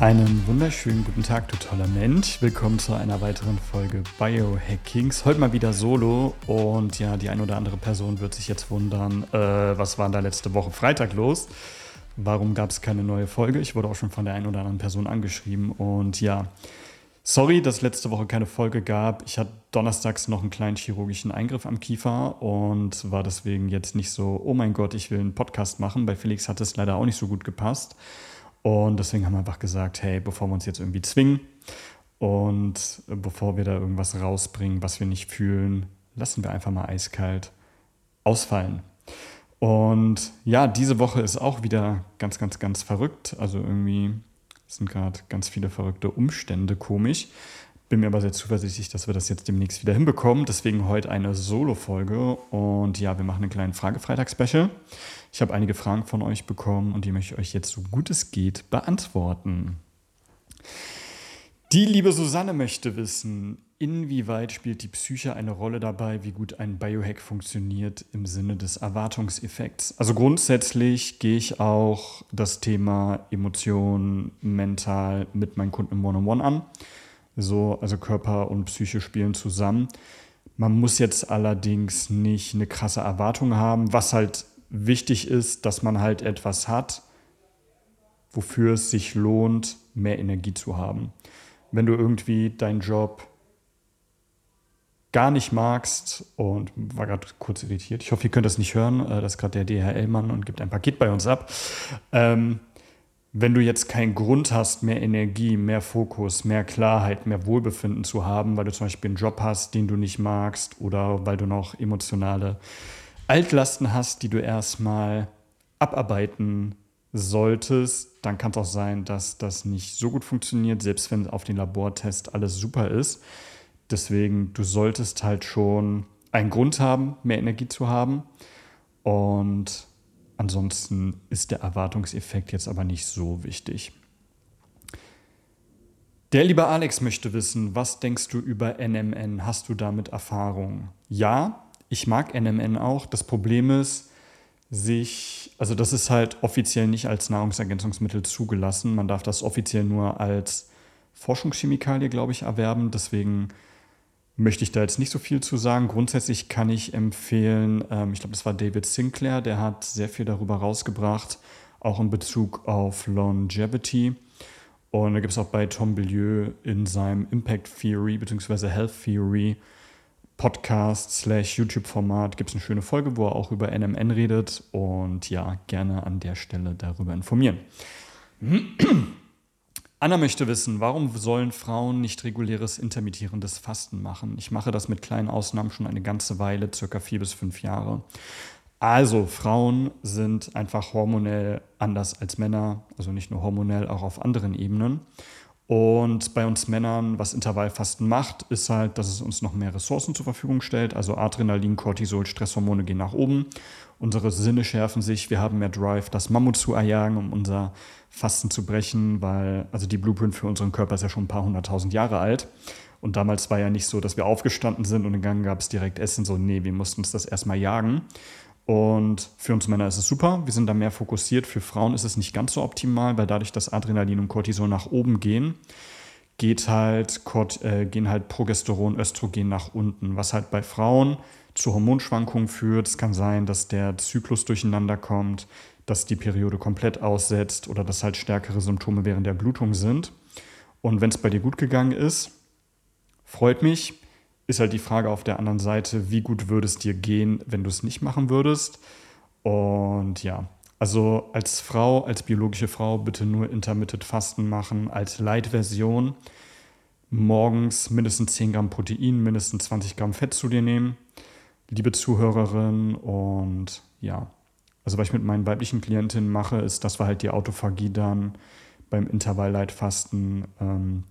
Einen wunderschönen guten Tag, du toller Mensch. Willkommen zu einer weiteren Folge Biohackings. Heute mal wieder solo und ja, die eine oder andere Person wird sich jetzt wundern, äh, was war da letzte Woche Freitag los? Warum gab es keine neue Folge? Ich wurde auch schon von der einen oder anderen Person angeschrieben und ja, sorry, dass letzte Woche keine Folge gab. Ich hatte donnerstags noch einen kleinen chirurgischen Eingriff am Kiefer und war deswegen jetzt nicht so, oh mein Gott, ich will einen Podcast machen. Bei Felix hat es leider auch nicht so gut gepasst. Und deswegen haben wir einfach gesagt, hey, bevor wir uns jetzt irgendwie zwingen und bevor wir da irgendwas rausbringen, was wir nicht fühlen, lassen wir einfach mal eiskalt ausfallen. Und ja, diese Woche ist auch wieder ganz, ganz, ganz verrückt. Also irgendwie sind gerade ganz viele verrückte Umstände komisch. Bin mir aber sehr zuversichtlich, dass wir das jetzt demnächst wieder hinbekommen. Deswegen heute eine Solo-Folge. Und ja, wir machen einen kleinen Fragefreitag-Special. Ich habe einige Fragen von euch bekommen und die möchte ich euch jetzt so gut es geht beantworten. Die liebe Susanne möchte wissen, inwieweit spielt die Psyche eine Rolle dabei, wie gut ein Biohack funktioniert im Sinne des Erwartungseffekts? Also grundsätzlich gehe ich auch das Thema Emotionen mental mit meinen Kunden im One-on-One -on -One an. So, also Körper und Psyche spielen zusammen. Man muss jetzt allerdings nicht eine krasse Erwartung haben, was halt wichtig ist, dass man halt etwas hat, wofür es sich lohnt, mehr Energie zu haben. Wenn du irgendwie deinen Job gar nicht magst und war gerade kurz irritiert. Ich hoffe, ihr könnt das nicht hören. Äh, das ist gerade der DHL-Mann und gibt ein Paket bei uns ab. Ähm, wenn du jetzt keinen Grund hast, mehr Energie, mehr Fokus, mehr Klarheit, mehr Wohlbefinden zu haben, weil du zum Beispiel einen Job hast, den du nicht magst oder weil du noch emotionale Altlasten hast, die du erstmal abarbeiten solltest, dann kann es auch sein, dass das nicht so gut funktioniert, selbst wenn auf den Labortest alles super ist. Deswegen, du solltest halt schon einen Grund haben, mehr Energie zu haben. Und ansonsten ist der Erwartungseffekt jetzt aber nicht so wichtig. Der liebe Alex möchte wissen, was denkst du über NMN? Hast du damit Erfahrung? Ja, ich mag NMN auch. Das Problem ist, sich, also das ist halt offiziell nicht als Nahrungsergänzungsmittel zugelassen. Man darf das offiziell nur als Forschungschemikalie, glaube ich, erwerben. Deswegen möchte ich da jetzt nicht so viel zu sagen. Grundsätzlich kann ich empfehlen, ähm, ich glaube, das war David Sinclair, der hat sehr viel darüber rausgebracht, auch in Bezug auf Longevity. Und da gibt es auch bei Tom Billieu in seinem Impact Theory bzw. Health Theory Podcast slash YouTube-Format gibt es eine schöne Folge, wo er auch über NMN redet und ja, gerne an der Stelle darüber informieren. Anna möchte wissen, warum sollen Frauen nicht reguläres intermittierendes Fasten machen? Ich mache das mit kleinen Ausnahmen schon eine ganze Weile, circa vier bis fünf Jahre. Also, Frauen sind einfach hormonell anders als Männer, also nicht nur hormonell, auch auf anderen Ebenen. Und bei uns Männern, was Intervallfasten macht, ist halt, dass es uns noch mehr Ressourcen zur Verfügung stellt. Also Adrenalin, Cortisol, Stresshormone gehen nach oben. Unsere Sinne schärfen sich. Wir haben mehr Drive, das Mammut zu erjagen, um unser Fasten zu brechen, weil also die Blueprint für unseren Körper ist ja schon ein paar hunderttausend Jahre alt. Und damals war ja nicht so, dass wir aufgestanden sind und Gang gab es direkt Essen. So, nee, wir mussten uns das erstmal jagen. Und für uns Männer ist es super, wir sind da mehr fokussiert. Für Frauen ist es nicht ganz so optimal, weil dadurch, dass Adrenalin und Cortisol nach oben gehen, geht halt, äh, gehen halt Progesteron, Östrogen nach unten, was halt bei Frauen zu Hormonschwankungen führt. Es kann sein, dass der Zyklus durcheinander kommt, dass die Periode komplett aussetzt oder dass halt stärkere Symptome während der Blutung sind. Und wenn es bei dir gut gegangen ist, freut mich, ist halt die Frage auf der anderen Seite, wie gut würde es dir gehen, wenn du es nicht machen würdest? Und ja, also als Frau, als biologische Frau bitte nur Intermittent Fasten machen als Light-Version. Morgens mindestens 10 Gramm Protein, mindestens 20 Gramm Fett zu dir nehmen. Liebe Zuhörerin und ja, also was ich mit meinen weiblichen Klientinnen mache, ist, dass wir halt die Autophagie dann beim Intervall-Light-Fasten ähm,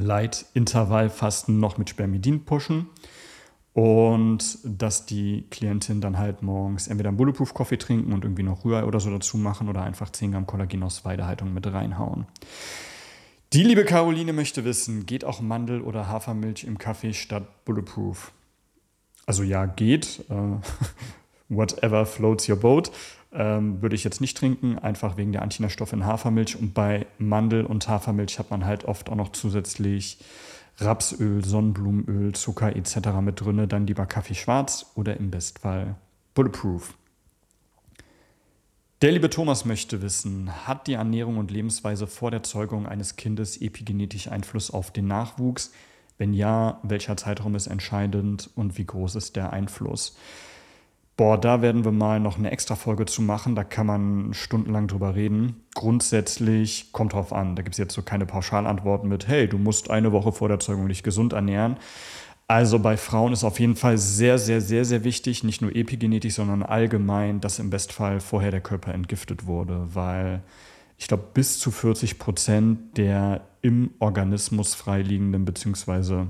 Light-Intervallfasten noch mit Spermidin pushen und dass die Klientin dann halt morgens entweder einen Bulletproof-Kaffee trinken und irgendwie noch Rührei oder so dazu machen oder einfach 10 Gramm Kollagen aus Weidehaltung mit reinhauen. Die liebe Caroline möchte wissen, geht auch Mandel- oder Hafermilch im Kaffee statt Bulletproof? Also ja, geht. Äh, whatever floats your boat. Ähm, würde ich jetzt nicht trinken, einfach wegen der Antinährstoffe in Hafermilch. Und bei Mandel und Hafermilch hat man halt oft auch noch zusätzlich Rapsöl, Sonnenblumenöl, Zucker etc. mit drin. Dann lieber Kaffee schwarz oder im Bestfall Bulletproof. Der liebe Thomas möchte wissen, hat die Ernährung und Lebensweise vor der Zeugung eines Kindes epigenetisch Einfluss auf den Nachwuchs? Wenn ja, welcher Zeitraum ist entscheidend und wie groß ist der Einfluss? Boah, da werden wir mal noch eine extra Folge zu machen. Da kann man stundenlang drüber reden. Grundsätzlich kommt drauf an. Da gibt es jetzt so keine Pauschalantworten mit, hey, du musst eine Woche vor der Zeugung dich gesund ernähren. Also bei Frauen ist auf jeden Fall sehr, sehr, sehr, sehr wichtig, nicht nur epigenetisch, sondern allgemein, dass im Bestfall vorher der Körper entgiftet wurde, weil ich glaube, bis zu 40 Prozent der im Organismus freiliegenden bzw.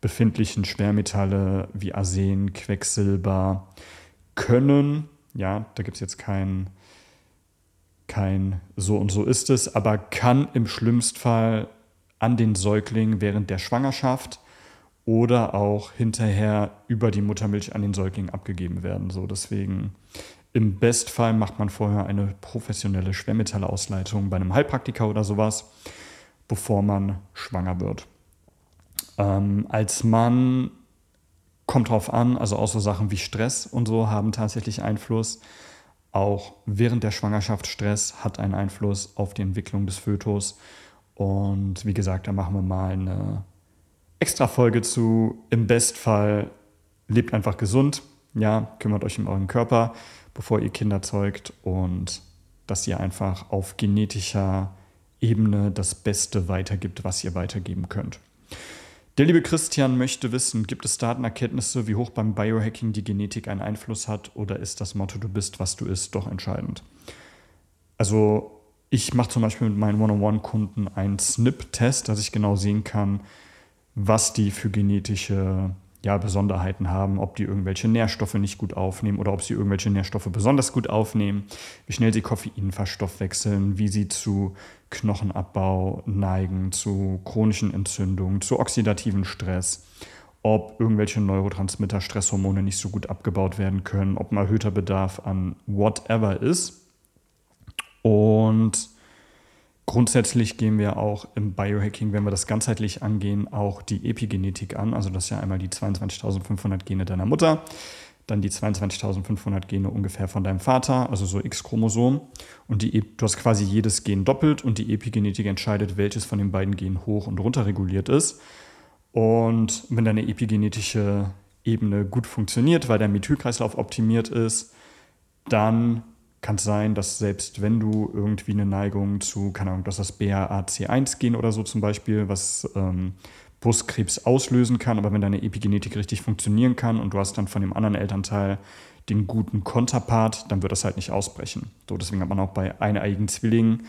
befindlichen Schwermetalle wie Arsen, Quecksilber, können, ja, da gibt es jetzt kein, kein so und so ist es, aber kann im schlimmsten Fall an den Säugling während der Schwangerschaft oder auch hinterher über die Muttermilch an den Säugling abgegeben werden. So deswegen im Bestfall macht man vorher eine professionelle Schwermetallausleitung bei einem Heilpraktiker oder sowas, bevor man schwanger wird. Ähm, als Mann kommt drauf an, also auch so Sachen wie Stress und so haben tatsächlich Einfluss. Auch während der Schwangerschaft Stress hat einen Einfluss auf die Entwicklung des Fötus. Und wie gesagt, da machen wir mal eine extra Folge zu. Im Bestfall lebt einfach gesund, ja, kümmert euch um euren Körper, bevor ihr Kinder zeugt und dass ihr einfach auf genetischer Ebene das Beste weitergibt, was ihr weitergeben könnt. Der liebe Christian möchte wissen, gibt es Datenerkenntnisse, wie hoch beim Biohacking die Genetik einen Einfluss hat oder ist das Motto, du bist, was du isst, doch entscheidend? Also ich mache zum Beispiel mit meinen One-on-One-Kunden einen SNP-Test, dass ich genau sehen kann, was die für genetische ja, Besonderheiten haben, ob die irgendwelche Nährstoffe nicht gut aufnehmen oder ob sie irgendwelche Nährstoffe besonders gut aufnehmen, wie schnell sie Koffein verstoffwechseln, wie sie zu Knochenabbau neigen, zu chronischen Entzündungen, zu oxidativen Stress, ob irgendwelche Neurotransmitter, Stresshormone nicht so gut abgebaut werden können, ob ein erhöhter Bedarf an whatever ist. Und Grundsätzlich gehen wir auch im Biohacking, wenn wir das ganzheitlich angehen, auch die Epigenetik an. Also das ist ja einmal die 22.500 Gene deiner Mutter, dann die 22.500 Gene ungefähr von deinem Vater, also so X-Chromosom. Und die, du hast quasi jedes Gen doppelt und die Epigenetik entscheidet, welches von den beiden Genen hoch und runter reguliert ist. Und wenn deine epigenetische Ebene gut funktioniert, weil dein Methylkreislauf optimiert ist, dann kann es sein, dass selbst wenn du irgendwie eine Neigung zu, keine Ahnung, dass das BRAC1-Gen oder so zum Beispiel, was ähm, Brustkrebs auslösen kann, aber wenn deine Epigenetik richtig funktionieren kann und du hast dann von dem anderen Elternteil den guten Konterpart, dann wird das halt nicht ausbrechen. So, deswegen hat man auch bei eineiigen Zwillingen,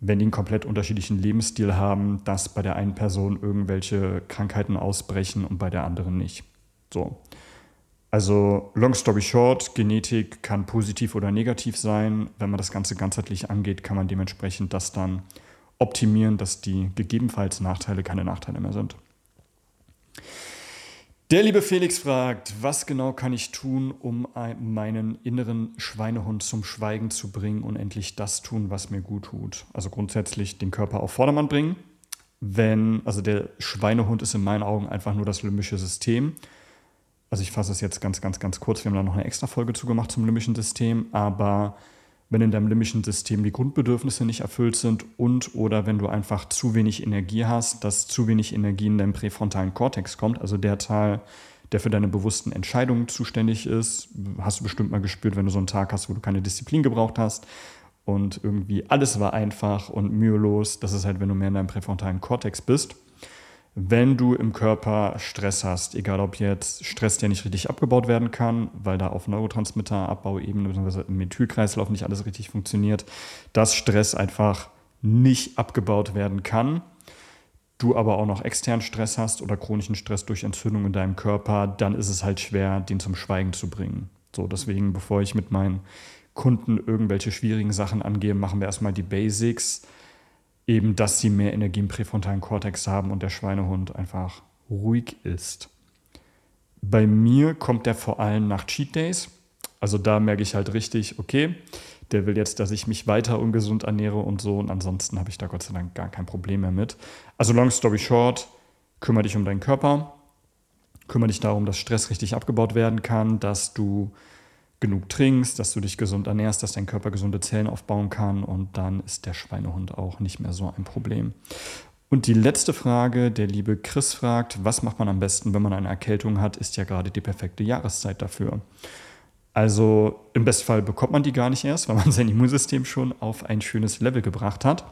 wenn die einen komplett unterschiedlichen Lebensstil haben, dass bei der einen Person irgendwelche Krankheiten ausbrechen und bei der anderen nicht. So. Also, long story short, Genetik kann positiv oder negativ sein. Wenn man das Ganze ganzheitlich angeht, kann man dementsprechend das dann optimieren, dass die gegebenenfalls Nachteile keine Nachteile mehr sind. Der liebe Felix fragt, was genau kann ich tun, um meinen inneren Schweinehund zum Schweigen zu bringen und endlich das tun, was mir gut tut? Also grundsätzlich den Körper auf Vordermann bringen. Wenn, also der Schweinehund ist in meinen Augen einfach nur das limbische System. Also ich fasse es jetzt ganz, ganz, ganz kurz. Wir haben da noch eine extra Folge zugemacht zum limbischen System. Aber wenn in deinem limbischen System die Grundbedürfnisse nicht erfüllt sind und oder wenn du einfach zu wenig Energie hast, dass zu wenig Energie in deinen präfrontalen Kortex kommt, also der Teil, der für deine bewussten Entscheidungen zuständig ist, hast du bestimmt mal gespürt, wenn du so einen Tag hast, wo du keine Disziplin gebraucht hast und irgendwie alles war einfach und mühelos. Das ist halt, wenn du mehr in deinem präfrontalen Kortex bist wenn du im Körper Stress hast, egal ob jetzt Stress, der nicht richtig abgebaut werden kann, weil da auf Neurotransmitterabbauebene bzw. im Methylkreislauf nicht alles richtig funktioniert, dass Stress einfach nicht abgebaut werden kann, du aber auch noch externen Stress hast oder chronischen Stress durch Entzündung in deinem Körper, dann ist es halt schwer, den zum Schweigen zu bringen. So, deswegen, bevor ich mit meinen Kunden irgendwelche schwierigen Sachen angehe, machen wir erstmal die Basics eben, dass sie mehr Energie im präfrontalen Kortex haben und der Schweinehund einfach ruhig ist. Bei mir kommt der vor allem nach Cheat Days. Also da merke ich halt richtig, okay, der will jetzt, dass ich mich weiter ungesund ernähre und so. Und ansonsten habe ich da Gott sei Dank gar kein Problem mehr mit. Also long story short, kümmere dich um deinen Körper, kümmere dich darum, dass Stress richtig abgebaut werden kann, dass du genug trinkst, dass du dich gesund ernährst, dass dein Körper gesunde Zellen aufbauen kann und dann ist der Schweinehund auch nicht mehr so ein Problem. Und die letzte Frage, der liebe Chris fragt, was macht man am besten, wenn man eine Erkältung hat, ist ja gerade die perfekte Jahreszeit dafür. Also im Bestfall bekommt man die gar nicht erst, weil man sein Immunsystem schon auf ein schönes Level gebracht hat.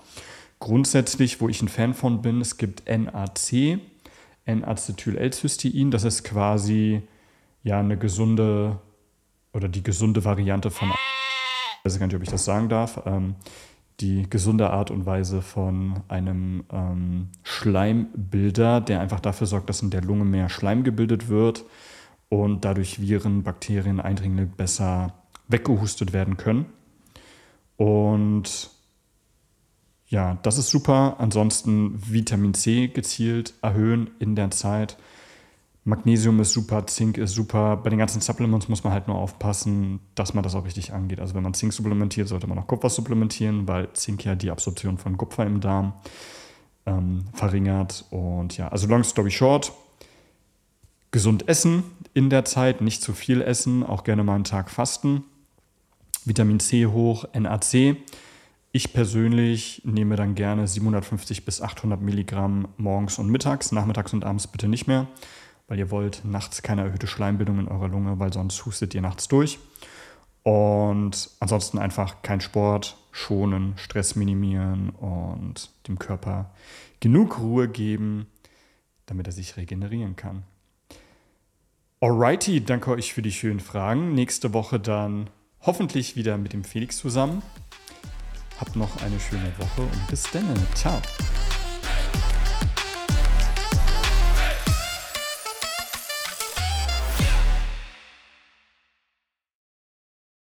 Grundsätzlich, wo ich ein Fan von bin, es gibt NAC, N-Acetyl-L-Cystein. Das ist quasi ja eine gesunde oder die gesunde Variante von, ich weiß gar nicht, ob ich das sagen darf, ähm, die gesunde Art und Weise von einem ähm, Schleimbilder, der einfach dafür sorgt, dass in der Lunge mehr Schleim gebildet wird und dadurch Viren, Bakterien, Eindringlinge besser weggehustet werden können. Und ja, das ist super. Ansonsten Vitamin C gezielt erhöhen in der Zeit. Magnesium ist super, Zink ist super. Bei den ganzen Supplements muss man halt nur aufpassen, dass man das auch richtig angeht. Also wenn man Zink supplementiert, sollte man auch Kupfer supplementieren, weil Zink ja die Absorption von Kupfer im Darm ähm, verringert. Und ja, also long story short, gesund essen in der Zeit, nicht zu viel essen, auch gerne mal einen Tag fasten. Vitamin C hoch, NAC. Ich persönlich nehme dann gerne 750 bis 800 Milligramm morgens und mittags, nachmittags und abends bitte nicht mehr weil ihr wollt nachts keine erhöhte Schleimbildung in eurer Lunge, weil sonst hustet ihr nachts durch. Und ansonsten einfach kein Sport, schonen, Stress minimieren und dem Körper genug Ruhe geben, damit er sich regenerieren kann. Alrighty, danke euch für die schönen Fragen. Nächste Woche dann hoffentlich wieder mit dem Felix zusammen. Habt noch eine schöne Woche und bis dann. Ciao.